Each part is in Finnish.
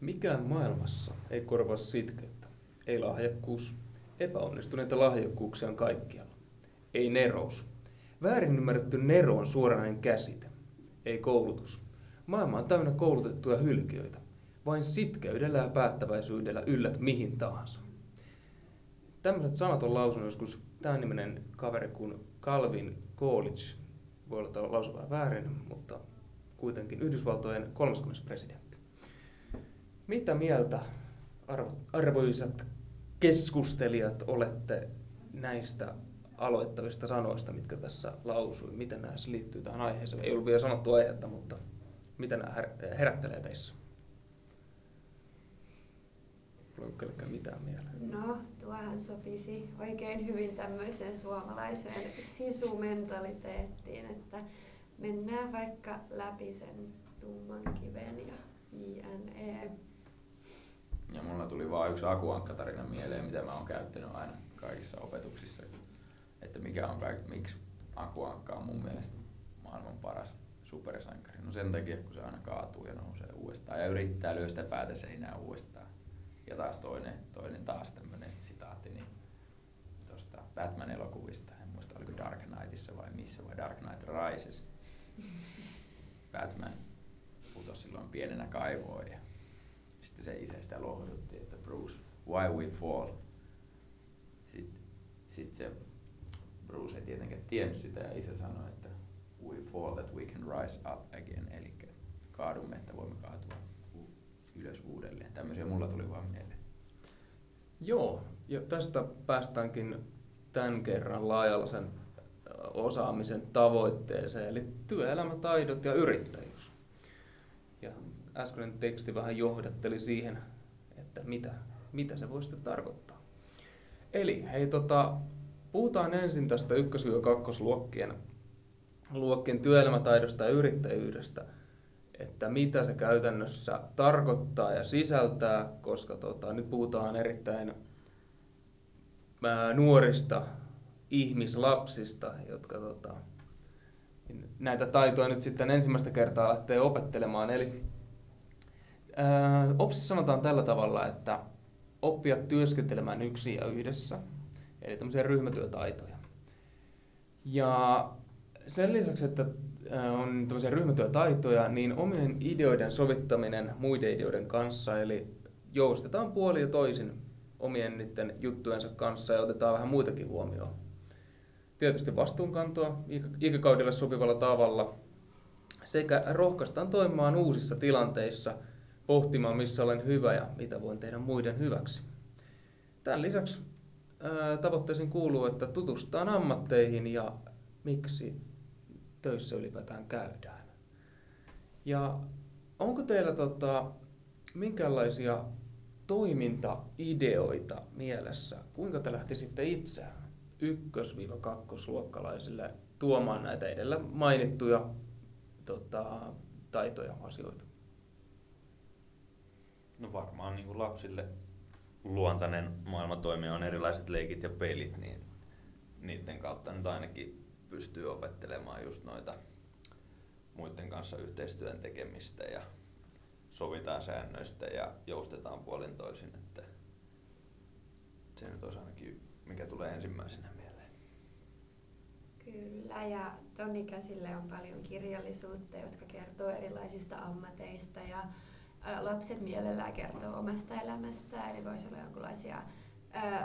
Mikään maailmassa ei korvaa sitkeyttä. Ei lahjakkuus. Epäonnistuneita lahjakkuuksia on kaikkialla. Ei nerous. Väärin ymmärretty nero on suoranainen käsite. Ei koulutus. Maailma on täynnä koulutettuja hylkiöitä. Vain sitkeydellä ja päättäväisyydellä yllät mihin tahansa. Tämmöiset sanat on lausunut joskus tämän nimenen kaveri kuin Calvin Coolidge. Voi olla, että lausu vähän väärin, mutta kuitenkin Yhdysvaltojen 30. presidentti. Mitä mieltä arvo, arvoisat keskustelijat olette näistä aloittavista sanoista, mitkä tässä lausui? Miten nämä liittyy tähän aiheeseen? Ei ollut vielä sanottu aihetta, mutta miten nämä herättelee teissä? Onko mitään mieleen? No, tuohan sopisi oikein hyvin tämmöiseen suomalaiseen sisumentaliteettiin, että mennään vaikka läpi sen tumman kiven ja JNE. Vain yksi akuankkatarina mieleen, mitä mä oon käyttänyt aina kaikissa opetuksissa. Että mikä on kaik, miksi akuankka on mun mielestä maailman paras supersankari. No sen takia, kun se aina kaatuu ja nousee uudestaan ja yrittää lyödä sitä päätä seinää uudestaan. Ja taas toinen, toinen taas tämmönen sitaatti, niin tuosta Batman-elokuvista, en muista oliko Dark Knightissa vai missä, vai Dark Knight Rises. Batman putosi silloin pienenä kaivoon ja sitten se isä sitä lohdutti, että Bruce, why we fall? Sitten sit se Bruce ei tietenkään tiennyt sitä ja isä sanoi, että we fall that we can rise up again, eli kaadumme, että voimme kaatua ylös uudelleen. Tämmöisiä mulla tuli vaan mieleen. Joo, ja tästä päästäänkin tämän kerran laajalaisen osaamisen tavoitteeseen, eli työelämätaidot ja yrittäjyys. Äskeinen teksti vähän johdatteli siihen, että mitä, mitä se voisi tarkoittaa. Eli hei, tota, puhutaan ensin tästä ykkös- ja kakkosluokkien luokkien työelämätaidosta ja yrittäjyydestä, että mitä se käytännössä tarkoittaa ja sisältää, koska tota, nyt puhutaan erittäin ää, nuorista ihmislapsista, jotka tota, näitä taitoja nyt sitten ensimmäistä kertaa lähtee opettelemaan. Eli ää, OPSissa sanotaan tällä tavalla, että oppia työskentelemään yksin ja yhdessä, eli tämmöisiä ryhmätyötaitoja. Ja sen lisäksi, että on tämmöisiä ryhmätyötaitoja, niin omien ideoiden sovittaminen muiden ideoiden kanssa, eli joustetaan puoli ja toisin omien niiden juttujensa kanssa ja otetaan vähän muitakin huomioon. Tietysti vastuunkantoa ikäkaudelle sopivalla tavalla sekä rohkaistaan toimimaan uusissa tilanteissa, pohtimaan missä olen hyvä ja mitä voin tehdä muiden hyväksi. Tämän lisäksi tavoitteisiin kuuluu, että tutustutaan ammatteihin ja miksi töissä ylipäätään käydään. Ja onko teillä tota, minkälaisia toimintaideoita mielessä? Kuinka te lähtisitte itse ykkös-kakkosluokkalaisille tuomaan näitä edellä mainittuja tota, taitoja, asioita? No varmaan niin kuin lapsille luontainen maailmatoimia on erilaiset leikit ja pelit, niin niiden kautta nyt ainakin pystyy opettelemaan just noita muiden kanssa yhteistyön tekemistä ja sovitaan säännöistä ja joustetaan puolin toisin, että se nyt olisi ainakin mikä tulee ensimmäisenä mieleen. Kyllä, ja ton ikäisille on paljon kirjallisuutta, jotka kertoo erilaisista ammateista ja lapset mielellään kertoo omasta elämästään, eli voisi olla jonkinlaisia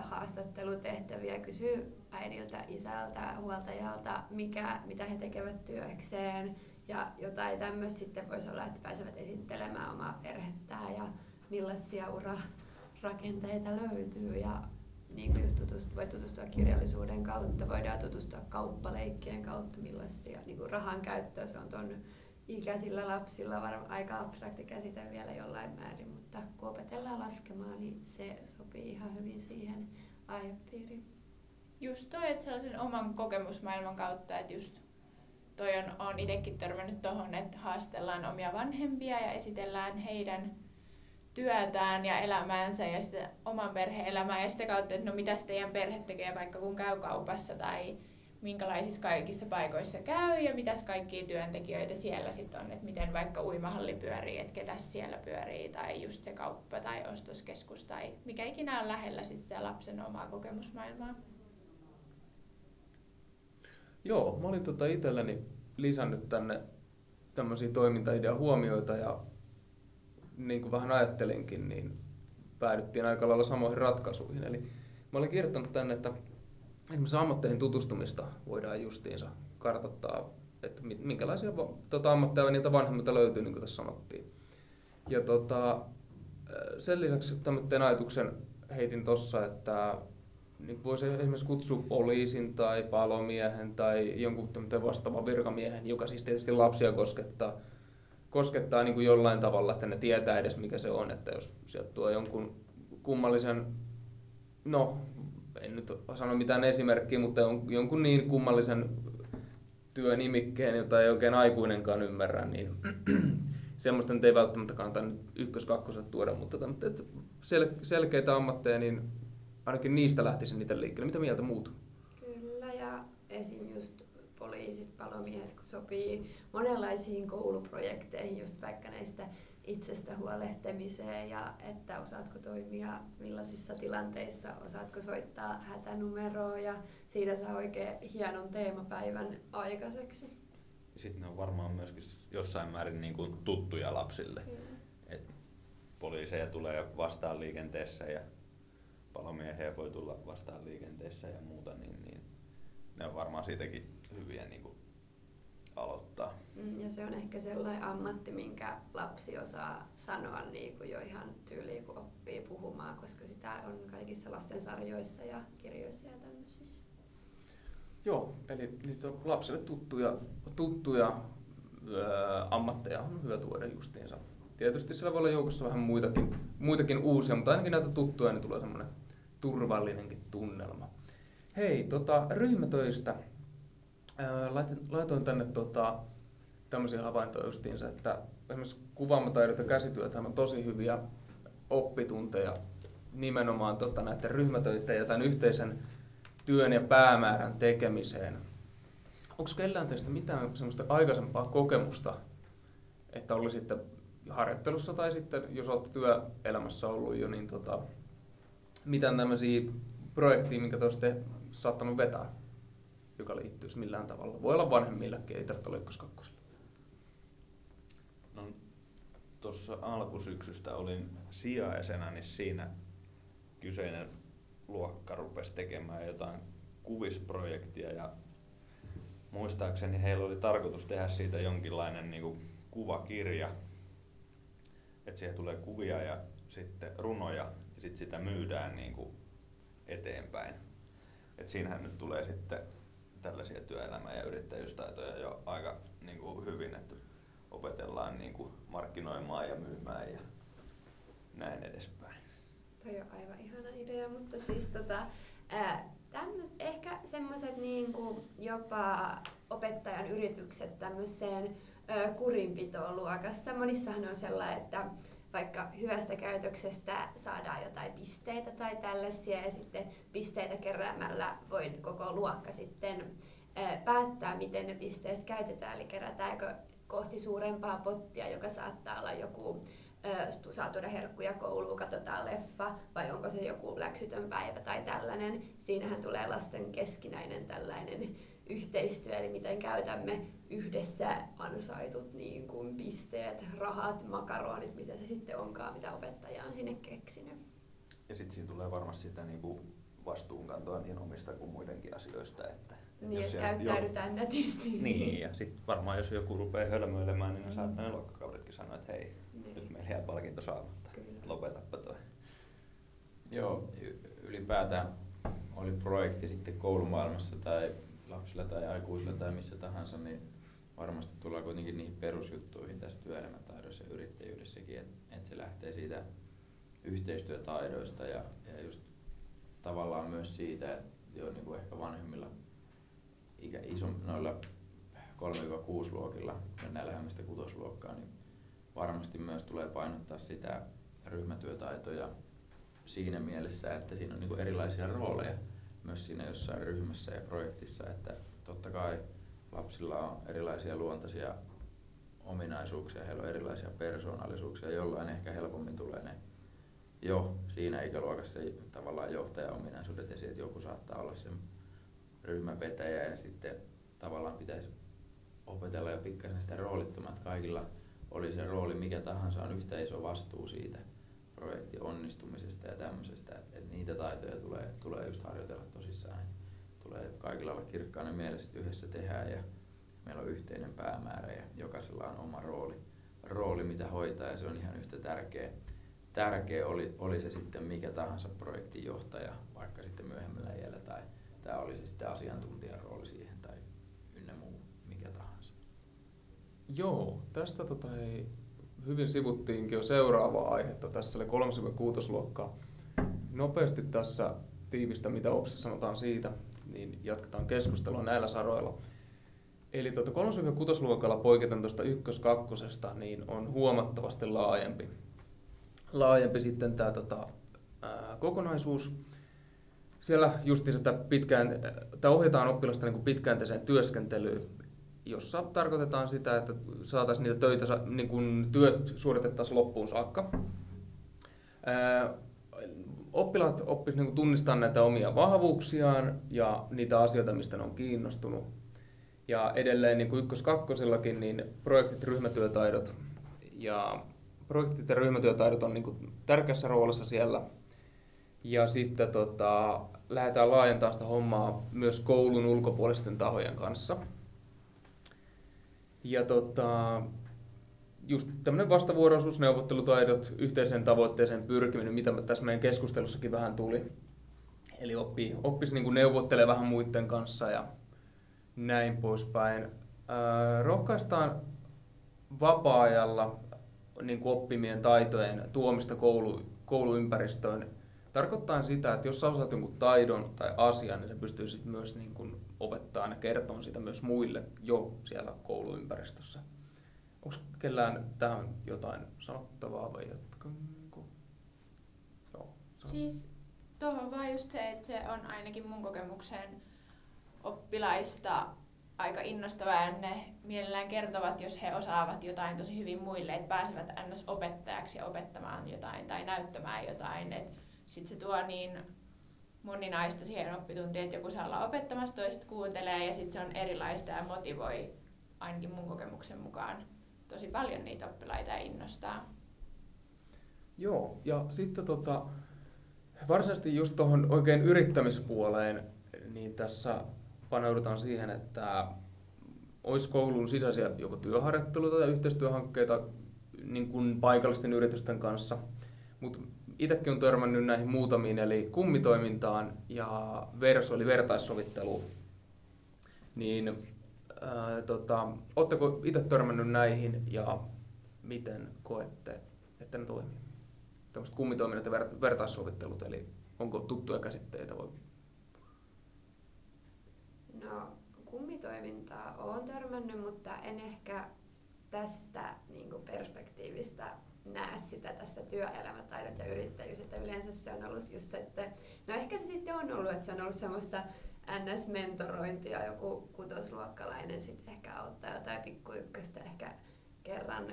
haastattelutehtäviä, kysyy äidiltä, isältä, huoltajalta, mikä, mitä he tekevät työkseen ja jotain tämmöistä sitten voisi olla, että pääsevät esittelemään omaa perhettään ja millaisia urarakenteita löytyy. Ja niin kuin just tutustu, voi tutustua kirjallisuuden kautta, voidaan tutustua kauppaleikkien kautta, millaisia niin kuin rahan käyttöä se on tuon ikäisillä lapsilla varmaan aika abstrakti käsite vielä jollain määrin, mutta kun opetellaan laskemaan, niin se sopii ihan hyvin siihen aihepiiriin. Just toi, että sellaisen oman kokemusmaailman kautta, että just toi on, on itsekin törmännyt tuohon, että haastellaan omia vanhempia ja esitellään heidän työtään ja elämäänsä ja sitä oman perheen elämää ja sitä kautta, että no mitä teidän perhe tekee vaikka kun käy kaupassa tai minkälaisissa kaikissa paikoissa käy ja mitäs kaikkia työntekijöitä siellä sitten on, että miten vaikka uimahalli pyörii, että ketä siellä pyörii tai just se kauppa tai ostoskeskus tai mikä ikinä on lähellä sitten se lapsen omaa kokemusmaailmaa. Joo, mä olin tota itselleni lisännyt tänne tämmöisiä toimintaidean huomioita ja niin kuin vähän ajattelinkin, niin päädyttiin aika lailla samoihin ratkaisuihin. Eli mä olin kirjoittanut tänne, että esimerkiksi ammatteihin tutustumista voidaan justiinsa kartoittaa, että minkälaisia tota, ammatteja niiltä vanhemmilta löytyy, niin kuin tässä sanottiin. Ja tota, sen lisäksi tämmöinen ajatuksen heitin tuossa, että niin voisi esimerkiksi kutsua poliisin tai palomiehen tai jonkun vastaavan virkamiehen, joka siis tietysti lapsia koskettaa, koskettaa niin kuin jollain tavalla, että ne tietää edes mikä se on, että jos sieltä tuo jonkun kummallisen, no en nyt sano mitään esimerkkiä, mutta on jonkun niin kummallisen työnimikkeen, jota ei oikein aikuinenkaan ymmärrä, niin semmoista nyt ei välttämättä kannata nyt ykkös tuoda, mutta sel- selkeitä ammatteja, niin ainakin niistä lähtisin niitä liikkeelle. Mitä mieltä muut? Kyllä, ja esim. just poliisit, palomiehet, kun sopii monenlaisiin kouluprojekteihin, just vaikka näistä itsestä huolehtimiseen ja että osaatko toimia millaisissa tilanteissa, osaatko soittaa hätänumeroa ja siitä saa oikein hienon teemapäivän aikaiseksi. Sitten ne on varmaan myöskin jossain määrin niin kuin tuttuja lapsille. Et poliiseja tulee vastaan liikenteessä ja palomiehiä voi tulla vastaan liikenteessä ja muuta, niin, niin ne on varmaan siitäkin hyviä niin kuin aloittaa. Mm, ja se on ehkä sellainen ammatti, minkä lapsi osaa sanoa niin kuin jo ihan tyyliin, kun oppii puhumaan, koska sitä on kaikissa lastensarjoissa ja kirjoissa ja tämmöisissä. Joo, eli niitä on lapsille tuttuja, tuttuja ää, ammatteja on hyvä tuoda justiinsa. Tietysti siellä voi olla joukossa vähän muitakin, muitakin uusia, mutta ainakin näitä tuttuja, niin tulee semmoinen turvallinenkin tunnelma. Hei, tota, ryhmätöistä. Laitoin tänne tota, tämmöisiä havaintoja justiinsa, että esimerkiksi kuvaamataidot ja käsityöt on tosi hyviä oppitunteja nimenomaan tota, näiden ryhmätöiden ja tämän yhteisen työn ja päämäärän tekemiseen. Onko kellään teistä mitään semmoista aikaisempaa kokemusta, että oli sitten harjoittelussa tai sitten jos olette työelämässä ollut jo, niin tota, mitään tämmöisiä projekteja, minkä te olisitte saattanut vetää, joka liittyisi millään tavalla. Voi olla vanhemmillekin, ei tarvitse olla ykköskakkoselle. No, tuossa alkusyksystä olin sijaisena, niin siinä kyseinen luokka rupesi tekemään jotain kuvisprojektia ja muistaakseni heillä oli tarkoitus tehdä siitä jonkinlainen niin kuin kuvakirja, että siihen tulee kuvia ja sitten runoja ja sitten sitä myydään niin kuin eteenpäin. Et siinähän nyt tulee sitten tällaisia työelämä- ja yrittäjyystaitoja jo aika niin kuin hyvin, että opetellaan niin kuin markkinoimaan ja myymään ja näin edespäin. Toi on aivan ihana idea, mutta siis tota, ää, tämmö, ehkä semmoiset niin jopa opettajan yritykset tämmöiseen kurinpitoon luokassa. Monissahan on sellainen, että vaikka hyvästä käytöksestä saadaan jotain pisteitä tai tällaisia ja sitten pisteitä keräämällä voi koko luokka sitten päättää, miten ne pisteet käytetään, eli kerätäänkö kohti suurempaa pottia, joka saattaa olla joku saa tuoda herkkuja kouluun, katsotaan leffa, vai onko se joku läksytön päivä tai tällainen. Siinähän tulee lasten keskinäinen tällainen yhteistyö, eli miten käytämme yhdessä ansaitut niin kuin pisteet, rahat, makaronit, mitä se sitten onkaan, mitä opettaja on sinne keksinyt. Ja sitten siinä tulee varmasti sitä niin kuin vastuunkantoa niin omista kuin muidenkin asioista. Että, niin, että käyttäydytään jo... nätisti. Niin, ja sitten varmaan jos joku rupeaa hölmöilemään, niin ne mm. saattaa ne luokkakaudetkin sanoa, että hei, niin. nyt meillä jää palkinto saamatta, Kyllä. lopetappa toi. Joo, ylipäätään oli projekti sitten koulumaailmassa tai lapsilla tai aikuisilla tai missä tahansa, niin varmasti tullaan kuitenkin niihin perusjuttuihin tässä työelämätaidoissa ja yrittäjyydessäkin, että et se lähtee siitä yhteistyötaidoista ja, ja just tavallaan myös siitä, että jo niin kuin ehkä vanhemmilla ikä, iso, noilla 3-6 luokilla, mennään lähemmäs kutosluokkaa, niin varmasti myös tulee painottaa sitä ryhmätyötaitoja siinä mielessä, että siinä on niin erilaisia rooleja myös siinä jossain ryhmässä ja projektissa, että totta kai lapsilla on erilaisia luontaisia ominaisuuksia, heillä on erilaisia persoonallisuuksia, jollain ehkä helpommin tulee ne jo siinä ikäluokassa se tavallaan johtajaominaisuudet esiin, että joku saattaa olla sen ryhmävetäjä ja sitten tavallaan pitäisi opetella jo pikkasen sitä roolittomat. Kaikilla oli se rooli mikä tahansa, on yhtä iso vastuu siitä projektin onnistumisesta ja tämmöisestä, että, että niitä taitoja tulee, tulee just harjoitella tosissaan. Tulee kaikilla olla kirkkaana mielessä, että yhdessä tehdään ja meillä on yhteinen päämäärä ja jokaisella on oma rooli, rooli mitä hoitaa ja se on ihan yhtä tärkeä, tärkeä oli, oli se sitten mikä tahansa projektinjohtaja, vaikka sitten myöhemmällä iällä tai tämä oli se sitten asiantuntijan rooli siihen tai ynnä muu mikä tahansa. Joo, tästä tota, ei, hyvin sivuttiinkin jo seuraavaa aihetta. Tässä oli 3-6 luokkaa. Nopeasti tässä tiivistä, mitä Opsissa sanotaan siitä, niin jatketaan keskustelua näillä saroilla. Eli tuota 3-6 luokalla poiketen tuosta ykkös-kakkosesta, niin on huomattavasti laajempi, laajempi sitten tämä tota, ää, kokonaisuus. Siellä justiinsa tämä pitkään, tämä ohjataan oppilasta niin pitkäänteiseen työskentelyyn, jossa tarkoitetaan sitä, että saataisiin niitä töitä, niin kuin työt suoritettaisiin loppuun saakka. Ää, oppilaat oppisivat niin tunnistamaan näitä omia vahvuuksiaan ja niitä asioita, mistä ne on kiinnostunut. Ja edelleen niin kuin ykkös-kakkosellakin, niin projektit, ryhmätyötaidot ja projektit ja ryhmätyötaidot on niin kuin tärkeässä roolissa siellä. Ja sitten tota, lähdetään laajentamaan sitä hommaa myös koulun ulkopuolisten tahojen kanssa. Ja tota, just tämmöinen vastavuoroisuus, neuvottelutaidot, yhteiseen tavoitteeseen pyrkiminen, mitä tässä meidän keskustelussakin vähän tuli. Eli oppii, oppisi niin neuvottelemaan vähän muiden kanssa ja näin poispäin. Öö, rohkaistaan vapaa-ajalla niin oppimien taitojen tuomista koulu, kouluympäristöön. Tarkoittaa sitä, että jos sä osaat jonkun taidon tai asian, niin se pystyy sit myös niin kuin opettaa ja kertoa sitä myös muille jo siellä kouluympäristössä. Onko kellään tähän jotain sanottavaa vai jatkanko? Joo, siis tuohon vaan just se, että se on ainakin mun kokemukseen oppilaista aika innostavaa ja ne mielellään kertovat, jos he osaavat jotain tosi hyvin muille, että pääsevät ns. opettajaksi ja opettamaan jotain tai näyttämään jotain. Sitten se tuo niin moninaista siihen oppituntiin, että joku saa olla opettamassa, toiset kuuntelee ja sitten se on erilaista ja motivoi ainakin mun kokemuksen mukaan tosi paljon niitä oppilaita ja innostaa. Joo, ja sitten tota, varsinaisesti just tuohon oikein yrittämispuoleen, niin tässä paneudutaan siihen, että olisi koulun sisäisiä joko työharjoitteluita tai yhteistyöhankkeita niin kuin paikallisten yritysten kanssa. Mutta itsekin on törmännyt näihin muutamiin, eli kummitoimintaan ja verso, eli vertaissovittelu. Niin tota, oletteko itse törmännyt näihin ja miten koette, että ne toimii? Tämmöiset kummitoiminnat ja vertaissovittelut, eli onko tuttuja käsitteitä? Voi kummitoimintaa olen törmännyt, mutta en ehkä tästä niin perspektiivistä näe sitä tästä työelämätaidot ja yrittäjyys, että yleensä se on ollut just se, että no ehkä se sitten on ollut, että se on ollut semmoista NS-mentorointia, joku kutosluokkalainen sitten ehkä auttaa jotain pikkuykköstä ehkä kerran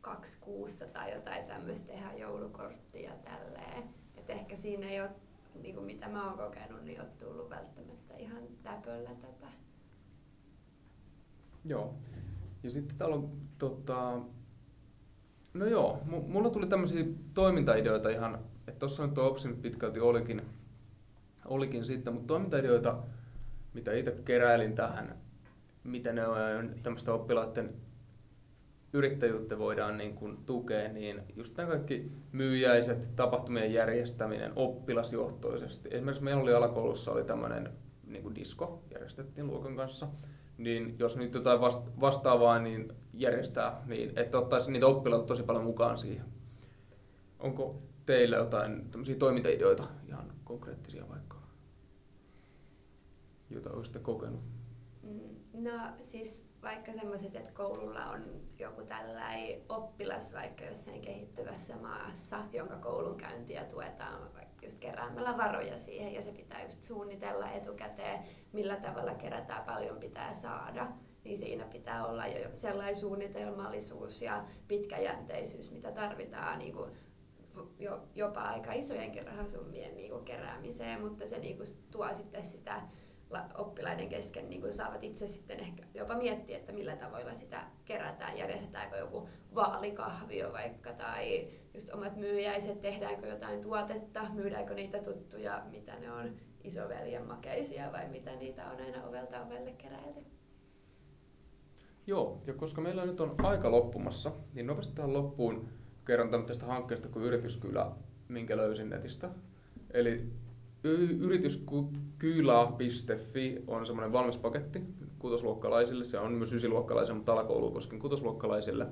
kaksi kuussa tai jotain tämmöistä tehdä joulukorttia tälleen. Että ehkä siinä ei ole, niin kuin mitä mä oon kokenut, niin ole tullut välttämättä ihan täpöllä tätä. Joo. Ja sitten täällä on tota, No joo, mulla tuli tämmöisiä toimintaideoita ihan, että tuossa nyt Opsin pitkälti olikin, olikin sitten, mutta toimintaideoita, mitä itse keräilin tähän, miten ne on tämmöistä oppilaiden yrittäjyyttä voidaan niin kuin tukea, niin just nämä kaikki myyjäiset, tapahtumien järjestäminen oppilasjohtoisesti. Esimerkiksi meillä oli alakoulussa oli tämmöinen niin kuin disko, järjestettiin luokan kanssa, niin jos nyt jotain vastaavaa niin järjestää, niin että ottaisi niitä oppilaita tosi paljon mukaan siihen. Onko teillä jotain tämmöisiä toimintaideoita, ihan konkreettisia vaikka, joita olisitte kokenut? Mm, no siis vaikka semmoiset, että koululla on joku tällainen oppilas vaikka jossain kehittyvässä maassa, jonka koulunkäyntiä tuetaan vaikka just keräämällä varoja siihen ja se pitää just suunnitella etukäteen, millä tavalla kerätään paljon pitää saada. Niin siinä pitää olla jo sellainen suunnitelmallisuus ja pitkäjänteisyys, mitä tarvitaan niin kuin jo, jopa aika isojenkin rahasummien niin kuin keräämiseen, mutta se niin kuin tuo sitten sitä oppilaiden kesken niin kuin saavat itse sitten ehkä jopa miettiä, että millä tavoilla sitä kerätään, järjestetäänkö joku vaalikahvio vaikka tai just omat myyjäiset, tehdäänkö jotain tuotetta, myydäänkö niitä tuttuja, mitä ne on isoveljen makeisia vai mitä niitä on aina ovelta ovelle keräilty. Joo, ja koska meillä nyt on aika loppumassa, niin nopeasti tähän loppuun kerron tästä hankkeesta kuin Yrityskylä, minkä löysin netistä. Eli yrityskylä.fi on semmoinen valmis paketti kutosluokkalaisille. Se on myös ysiluokkalaisille, mutta alakouluun koskin kutosluokkalaisille.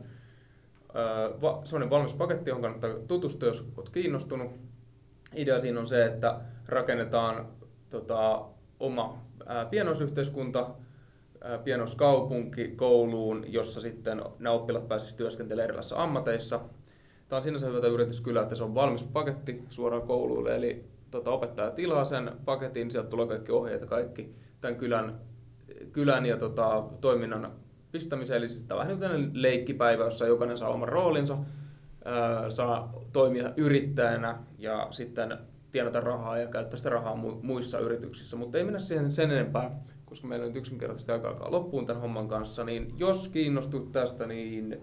Semmoinen valmis paketti, johon kannattaa tutustua, jos olet kiinnostunut. Idea siinä on se, että rakennetaan tota, oma pienoisyhteiskunta, pienoskaupunki kouluun, jossa sitten nämä oppilaat pääsisivät työskentelemään erilaisissa ammateissa. Tämä on sinänsä hyvä yrityskylä, että se on valmis paketti suoraan kouluille, eli tota, opettaja tilaa sen paketin, sieltä tulee kaikki ohjeet ja kaikki tämän kylän, kylän ja tota, toiminnan pistämiseen. Eli siis tämä vähän niin leikkipäivä, jossa jokainen saa oman roolinsa, ää, saa toimia yrittäjänä ja sitten tienata rahaa ja käyttää sitä rahaa muissa yrityksissä, mutta ei mennä siihen sen enempää, koska meillä nyt yksinkertaisesti aika alkaa loppuun tämän homman kanssa, niin jos kiinnostut tästä, niin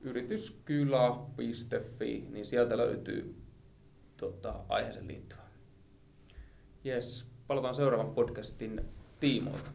yrityskylä.fi, niin sieltä löytyy tota, aiheeseen liittyvä. Yes, palataan seuraavan podcastin tiimoilta.